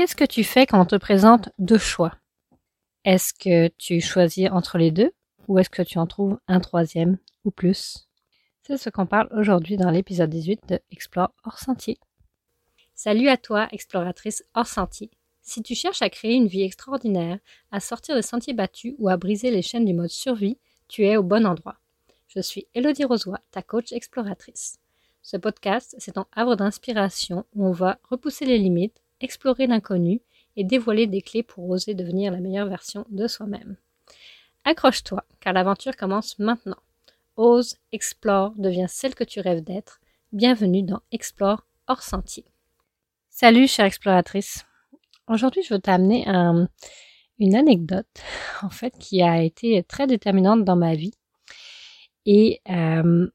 Qu'est-ce que tu fais quand on te présente deux choix? Est-ce que tu choisis entre les deux ou est-ce que tu en trouves un troisième ou plus? C'est ce qu'on parle aujourd'hui dans l'épisode 18 de Explore hors sentier. Salut à toi, exploratrice hors sentier. Si tu cherches à créer une vie extraordinaire, à sortir des sentiers battus ou à briser les chaînes du mode survie, tu es au bon endroit. Je suis Elodie Rosoy, ta coach exploratrice. Ce podcast, c'est ton havre d'inspiration où on va repousser les limites, explorer l'inconnu et dévoiler des clés pour oser devenir la meilleure version de soi-même. Accroche-toi, car l'aventure commence maintenant. Ose, explore, deviens celle que tu rêves d'être. Bienvenue dans Explore hors sentier. Salut, chère exploratrice. Aujourd'hui, je veux t'amener une anecdote, en fait, qui a été très déterminante dans ma vie. Et euh,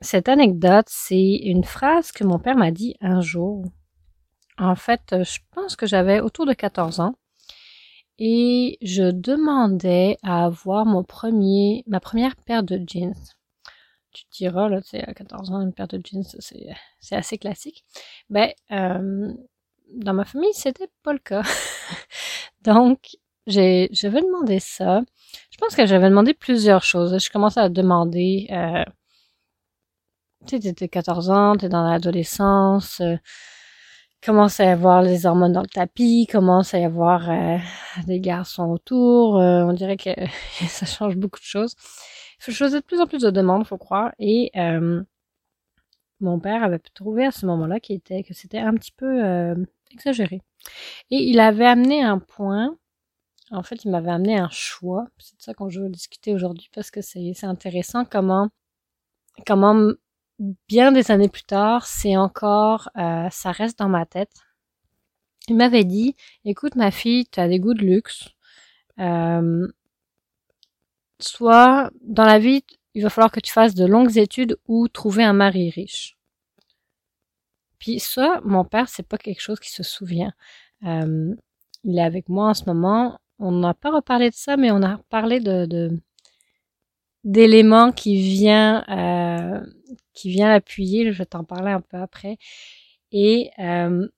cette anecdote, c'est une phrase que mon père m'a dit un jour. En fait, je pense que j'avais autour de 14 ans et je demandais à avoir mon premier, ma première paire de jeans. Tu te diras, là, tu sais, à 14 ans, une paire de jeans, c'est, c'est assez classique. Ben, euh, dans ma famille, c'était pas le cas. Donc, j'ai, j'avais demandé ça. Je pense que j'avais demandé plusieurs choses. Je commençais à demander, euh, tu sais, t'es 14 ans, t'es dans l'adolescence, euh, commence à y avoir les hormones dans le tapis, commence à y avoir euh, des garçons autour, euh, on dirait que ça change beaucoup de choses. Je faisais de plus en plus de demandes, faut croire, et euh, mon père avait trouvé à ce moment-là qui était que c'était un petit peu exagéré. Et il avait amené un point, en fait, il m'avait amené un choix. C'est de ça qu'on veut discuter aujourd'hui parce que c'est intéressant comment comment bien des années plus tard, c'est encore, euh, ça reste dans ma tête. Il m'avait dit, écoute ma fille, tu as des goûts de luxe. Euh, soit dans la vie, il va falloir que tu fasses de longues études ou trouver un mari riche. Puis ça, mon père, c'est pas quelque chose qui se souvient. Euh, il est avec moi en ce moment. On n'a pas reparlé de ça, mais on a parlé de, de d'éléments qui vient euh, qui vient appuyer. Je vais t'en parler un peu après. Et euh,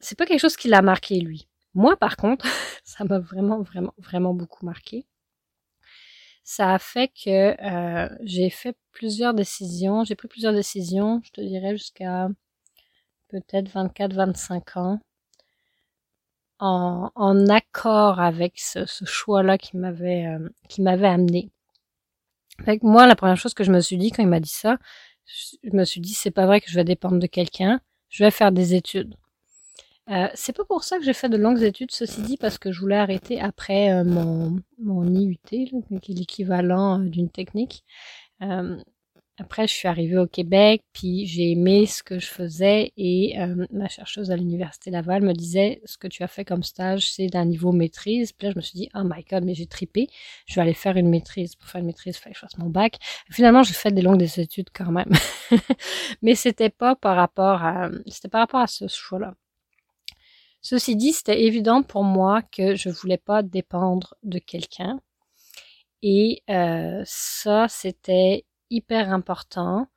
c'est pas quelque chose qui l'a marqué lui. Moi, par contre, ça m'a vraiment, vraiment, vraiment beaucoup marqué. Ça a fait que euh, j'ai fait plusieurs décisions. J'ai pris plusieurs décisions, je te dirais jusqu'à peut-être 24-25 ans, en, en, accord avec ce, ce choix-là qui m'avait euh, qui m'avait amené. Moi, la première chose que je me suis dit quand il m'a dit ça, je me suis dit c'est pas vrai que je vais dépendre de quelqu'un, je vais faire des études. Euh, c'est pas pour ça que j'ai fait de longues études, ceci dit, parce que je voulais arrêter après euh, mon, mon IUT, qui est l'équivalent euh, d'une technique. Après, je suis arrivée au Québec, puis j'ai aimé ce que je faisais et euh, ma chercheuse à l'université Laval me disait ce que tu as fait comme stage, c'est d'un niveau maîtrise. Puis là, je me suis dit oh my god, mais j'ai tripé, je vais aller faire une maîtrise. Pour faire une maîtrise, il fallait que je fasse mon bac. Finalement, j'ai fait des longues études quand même, mais c'était pas par rapport à, c'était par rapport à ce choix-là. Ceci dit, c'était évident pour moi que je voulais pas dépendre de quelqu'un. Et euh, ça, c'était hyper important.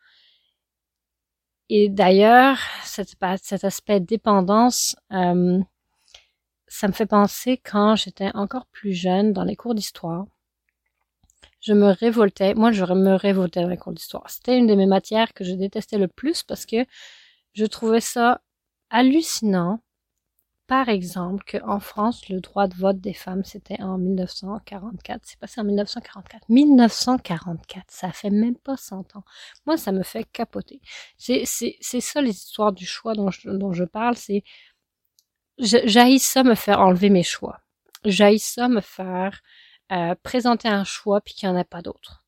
Et d'ailleurs, cet, aspect dépendance, euh, ça me fait penser quand j'étais encore plus jeune dans les cours d'histoire. Je me révoltais, moi je me révoltais dans les cours d'histoire. C'était une de mes matières que je détestais le plus parce que je trouvais ça hallucinant par exemple, qu'en France, le droit de vote des femmes, c'était en 1944. C'est passé en 1944. 1944, ça fait même pas 100 ans. Moi, ça me fait capoter. C'est, ça les histoires du choix dont je, dont je parle. C'est, j'haïs ça me faire enlever mes choix. J'haïs ça me faire euh, présenter un choix puis qu'il n'y en a pas d'autre.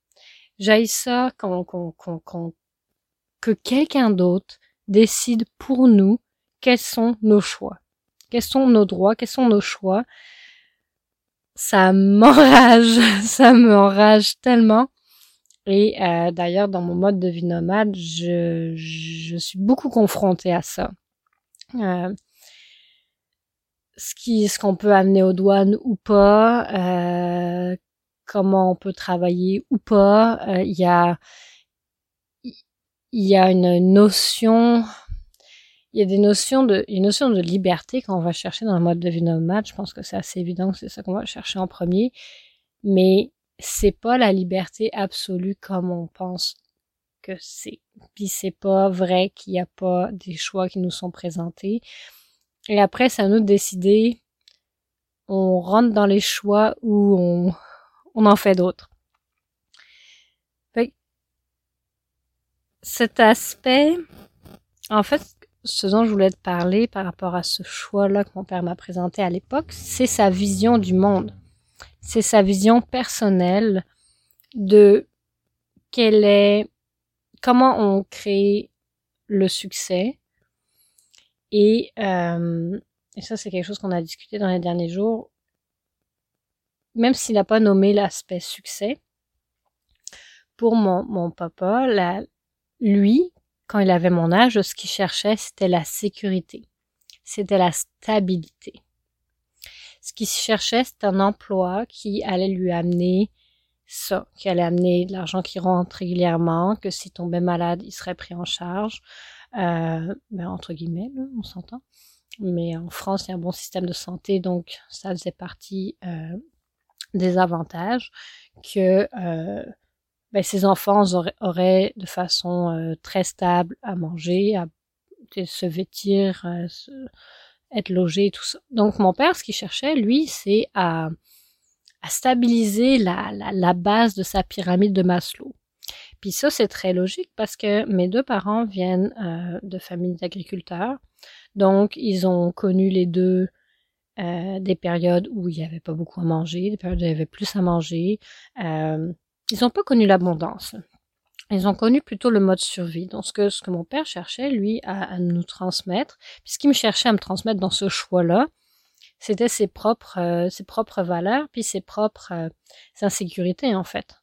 J'haïs ça qu'on, qu'on, qu'on, que quelqu'un d'autre décide pour nous quels sont nos choix quels sont nos droits, quels sont nos choix. Ça m'enrage, ça m'enrage tellement. Et euh, d'ailleurs, dans mon mode de vie nomade, je, suis beaucoup confrontée à ça. Euh, ce qui, ce qu'on peut amener aux douanes ou pas, euh, comment on peut travailler ou pas. Euh, il y a, il y a une notion il y a des notions de, une notion de liberté quand on va chercher dans le mode de vie nomade. Je pense que c'est assez évident que c'est ça qu'on va chercher en premier. Mais c'est pas la liberté absolue comme on pense que c'est. Puis c'est pas vrai qu'il n'y a pas des choix qui nous sont présentés. Et après, c'est à nous de décider. On rentre dans les choix ou on, on en fait d'autres. Cet aspect, en fait, ce dont je voulais te parler par rapport à ce choix-là que mon père m'a présenté à l'époque, c'est sa vision du monde. C'est sa vision personnelle de quelle est, comment on crée le succès. Et, euh, et ça, c'est quelque chose qu'on a discuté dans les derniers jours. Même s'il n'a pas nommé l'aspect succès, pour mon, mon papa, lui, quand il avait mon âge, ce qu'il cherchait, c'était la sécurité. C'était la stabilité. Ce qu'il cherchait, c'était un emploi qui allait lui amener ça, qui allait amener de l'argent qui rentre régulièrement, que s'il tombait malade, il serait pris en charge. Euh, ben, entre guillemets, on s'entend. Mais en France, il y a un bon système de santé, donc ça faisait partie euh, des avantages que euh, ben, ces enfants auraient, de façon euh, très stable à manger, à se vêtir, euh, être logés, tout ça. Donc mon père, ce qu'il cherchait, lui, c'est à, à stabiliser la, la, la, base de sa pyramide de Maslow. Puis ça, c'est très logique parce que mes deux parents viennent euh, de familles d'agriculteurs. Donc, ils ont connu les deux euh, des périodes où il n'y avait pas beaucoup à manger, des périodes où il y avait plus à manger. Euh, ils n'ont pas connu l'abondance. Ils ont connu plutôt le mode survie. Donc, ce que, ce que mon père cherchait, lui, à, nous transmettre, puis ce qu'il me cherchait à me transmettre dans ce choix-là, c'était ses propres, euh, ses propres valeurs, puis ses propres euh, insécurités, en fait.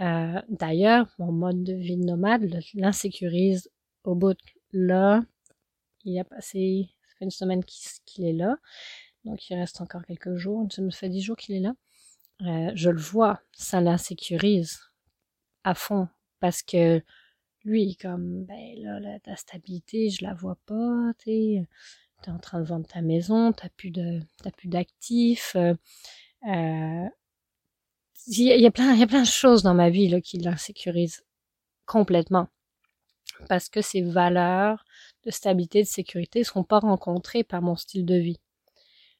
Euh, D'ailleurs, mon mode de vie nomade l'insécurise au bout. Là, il a passé, une semaine qu'il est là, donc il reste encore quelques jours, ça me fait dix jours qu'il est là. Euh, je le vois, ça l'insécurise à fond parce que lui, comme ben là, ta stabilité, je la vois pas, t'es es en train de vendre ta maison, t'as plus de t'as plus d'actifs. Euh, euh, il y, a plein il y a plein de choses dans ma vie là qui l'insécurisent complètement parce que ces valeurs de stabilité, de sécurité seront pas rencontrées par mon style de vie.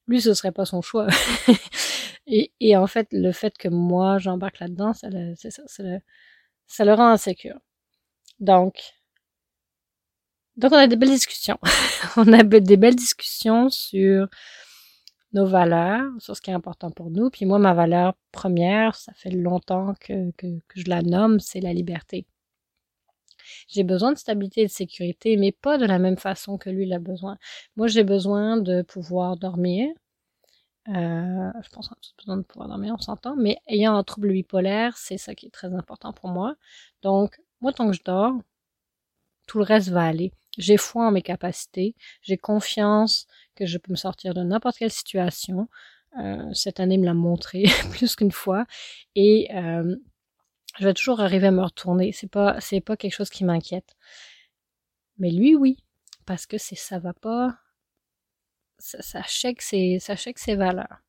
Lui, ce serait pas son choix. Et, et en fait, le fait que moi, j'embarque là-dedans, ça le, c'est ça, ça le, ça le rend insécure. Donc, donc on a des belles discussions. on a des belles discussions sur nos valeurs, sur ce qui est important pour nous. Puis moi, ma valeur première, ça fait longtemps que, que, que je la nomme, c'est la liberté. J'ai besoin de stabilité et de sécurité, mais pas de la même façon que lui il a besoin. Moi, j'ai besoin de pouvoir dormir, euh, je pense qu'on a besoin de pouvoir dormir, on s'entend. Mais ayant un trouble bipolaire, c'est ça qui est très important pour moi. Donc, moi, tant que je dors, tout le reste va aller. J'ai foi en mes capacités. J'ai confiance que je peux me sortir de n'importe quelle situation. Euh, cette année me l'a montré plus qu'une fois. Et euh, je vais toujours arriver à me retourner. C'est pas, c'est pas quelque chose qui m'inquiète. Mais lui, oui. Parce que c'est, ça va pas ça, ça check ses, ça check ses valeurs.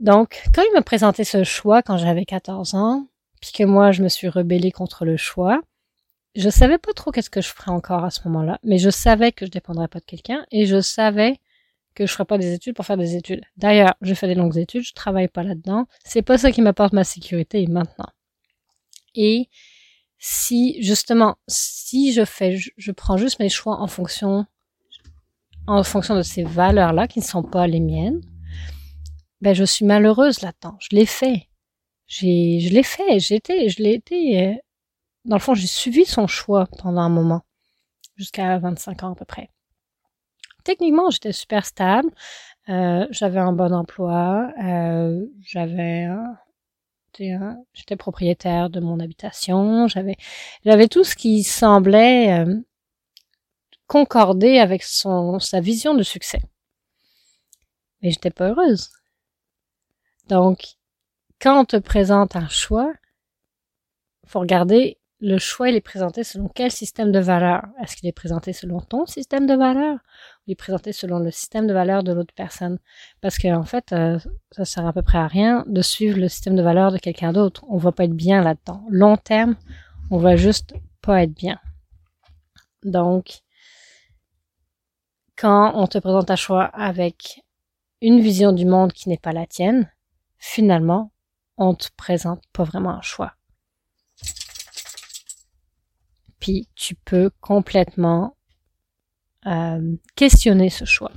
Donc, quand il m'a présenté ce choix quand j'avais 14 ans, puis que moi je me suis rebellée contre le choix, je savais pas trop qu'est-ce que je ferais encore à ce moment-là, mais je savais que je dépendrais pas de quelqu'un et je savais que je ferais pas des études pour faire des études. D'ailleurs, je fais des longues études, je travaille pas là-dedans. C'est pas ça qui m'apporte ma sécurité maintenant. Et si, justement, si je fais, je prends juste mes choix en fonction en fonction de ces valeurs-là qui ne sont pas les miennes, ben je suis malheureuse là-dedans. Je l'ai fait. J'ai, je l'ai fait. J'étais, je l'ai été. Euh, dans le fond, j'ai suivi son choix pendant un moment, jusqu'à 25 ans à peu près. Techniquement, j'étais super stable. Euh, j'avais un bon emploi. Euh, j'avais j'étais propriétaire de mon habitation. J'avais, j'avais tout ce qui semblait euh, concorder avec son, sa vision de succès. Mais j'étais pas heureuse. Donc, quand on te présente un choix, faut regarder le choix, il est présenté selon quel système de valeurs? Est-ce qu'il est présenté selon ton système de valeurs? Ou il est présenté selon le système de valeurs de l'autre personne? Parce qu'en en fait, euh, ça sert à peu près à rien de suivre le système de valeurs de quelqu'un d'autre. On va pas être bien là-dedans. Long terme, on va juste pas être bien. Donc, quand on te présente un choix avec une vision du monde qui n'est pas la tienne, finalement, on te présente pas vraiment un choix. Puis tu peux complètement euh, questionner ce choix.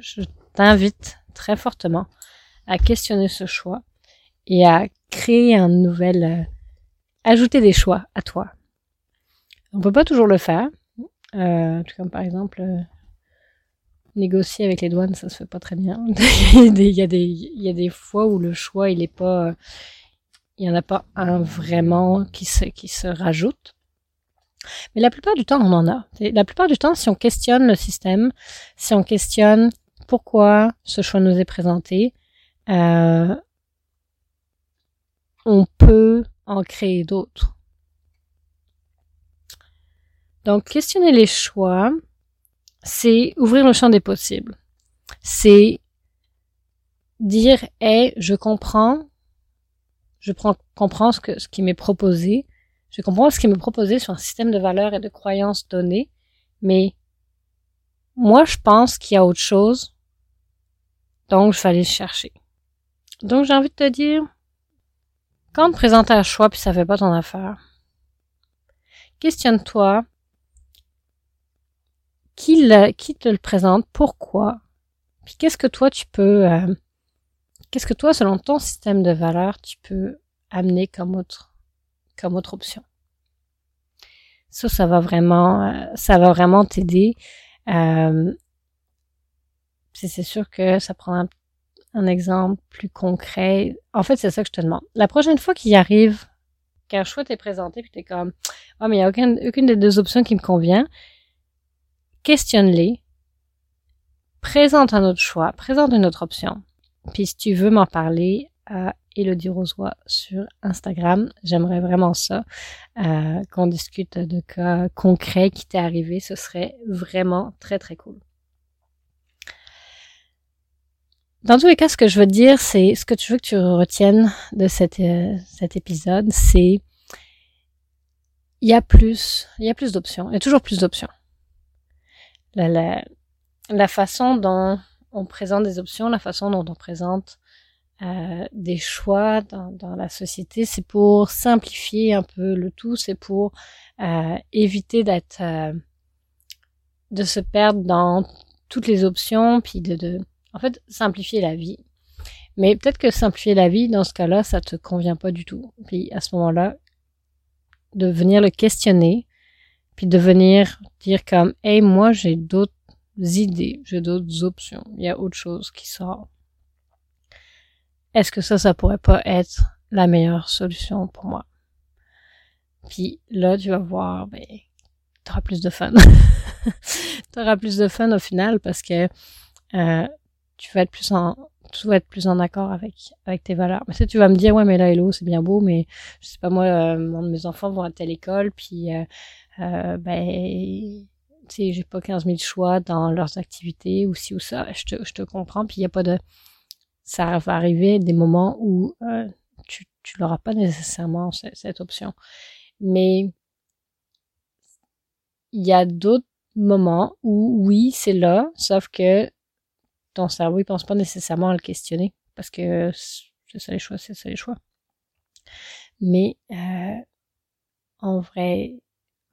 Je t'invite très fortement à questionner ce choix et à créer un nouvel, euh, ajouter des choix à toi. On peut pas toujours le faire, euh, comme par exemple euh, négocier avec les douanes, ça se fait pas très bien. il, y a des, il y a des fois où le choix, il est pas, il y en a pas un vraiment qui se, qui se rajoute. Mais la plupart du temps, on en a. La plupart du temps, si on questionne le système, si on questionne pourquoi ce choix nous est présenté, euh, on peut en créer d'autres. Donc, questionner les choix, c'est ouvrir le champ des possibles. C'est dire, hey, je comprends, je comprends ce, qui m'est proposé, je comprends ce qui m'est proposé sur un système de valeurs et de croyances données, mais moi, je pense qu'il y a autre chose, donc je vais aller chercher. Donc, j'ai envie de te dire, quand on te présente un choix puis ça fait pas ton affaire, questionne-toi qui, te le présente, pourquoi, puis qu'est-ce que toi tu peux, euh, qu'est-ce que toi, selon ton système de valeurs, tu peux amener comme autre, comme autre option? Ça, ça va vraiment, euh, ça va vraiment t'aider. Euh, c'est sûr que ça prend un, exemple plus concret. En fait, c'est ça que je te demande. La prochaine fois qu'il arrive qu'un choix t'est présenté, puis t'es comme, oh, mais il n'y a aucune des deux options qui me convient, questionne-les, présente un autre choix, présente une autre option. Puis si tu veux m'en parler, à Elodie Rosoy sur Instagram. J'aimerais vraiment ça, euh, qu'on discute de cas concrets qui t'est arrivé. Ce serait vraiment très, très cool. Dans tous les cas, ce que je veux te dire, c'est ce que tu veux que tu retiennes de cet, euh, cet épisode, c'est il y a plus, il y a plus d'options, il y a toujours plus d'options. La, la, façon dont on présente des options, la façon dont on présente euh, des choix dans, dans la société, c'est pour simplifier un peu le tout, c'est pour euh, éviter d'être, euh, de se perdre dans toutes les options, puis de, de, en fait, simplifier la vie. Mais peut-être que simplifier la vie, dans ce cas-là, ça te convient pas du tout. Puis à ce moment-là, de venir le questionner, puis de venir dire comme, hey, moi, j'ai d'autres idées, j'ai d'autres options, il y a autre chose qui sort est-ce que ça, ça pourrait pas être la meilleure solution pour moi? Puis là, tu vas voir, ben, tu auras plus de fun. tu auras plus de fun au final parce que euh, tu vas être plus en tu vas être plus en accord avec avec tes valeurs. Mais si tu vas me dire ouais mais là hello c'est bien beau mais je sais pas moi euh, mes enfants vont à telle école puis euh, euh ben tu sais j'ai pas 15 000 choix dans leurs activités ou ci ou ça. Je te je te comprends puis il y a pas de ça va arriver des moments où euh, tu, tu n'auras pas nécessairement cette, option. Mais il y a d'autres moments où oui, c'est là, sauf que ton cerveau, il pense pas nécessairement à le questionner parce que c'est ça les choix, c'est ça les choix. Mais euh, en vrai,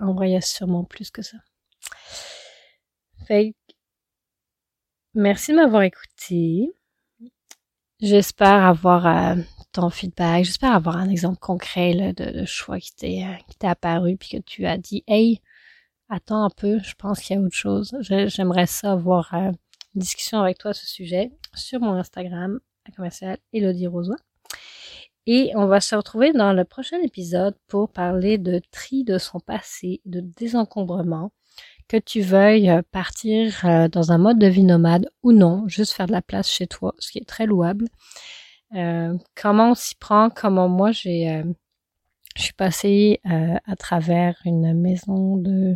en vrai, il y a sûrement plus que ça. Fait merci de m'avoir écouté. J'espère avoir euh, ton feedback, j'espère avoir un exemple concret de, choix qui t'est euh, qui t'est apparu puis que tu as dit hey attends un peu, je pense qu'il y a autre chose. J'aimerais ça avoir euh, une discussion avec toi à ce sujet sur mon Instagram commercial Elodie Rosoy. Et on va se retrouver dans le prochain épisode pour parler de tri de son passé, de désencombrement, que tu veuilles euh, partir euh, dans un mode de vie nomade ou non, juste faire de la place chez toi, ce qui est très louable. Euh, comment on s'y prend, comment moi j'ai je suis passée euh, à travers une maison de...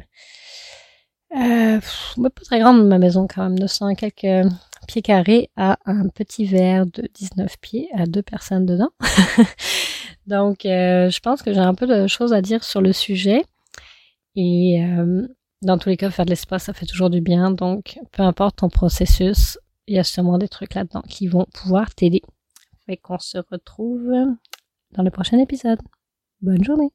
Euh, pas très grande ma maison quand même, 200 quelques pieds carrés à un petit verre de 19 pieds à deux personnes dedans. Donc, euh, je pense que j'ai un peu de choses à dire sur le sujet. Et euh, dans tous les cas, faire de l'espace, ça fait toujours du bien. Donc, peu importe ton processus, il y a sûrement des trucs là-dedans qui vont pouvoir t'aider. Fait qu'on se retrouve dans le prochain épisode. Bonne journée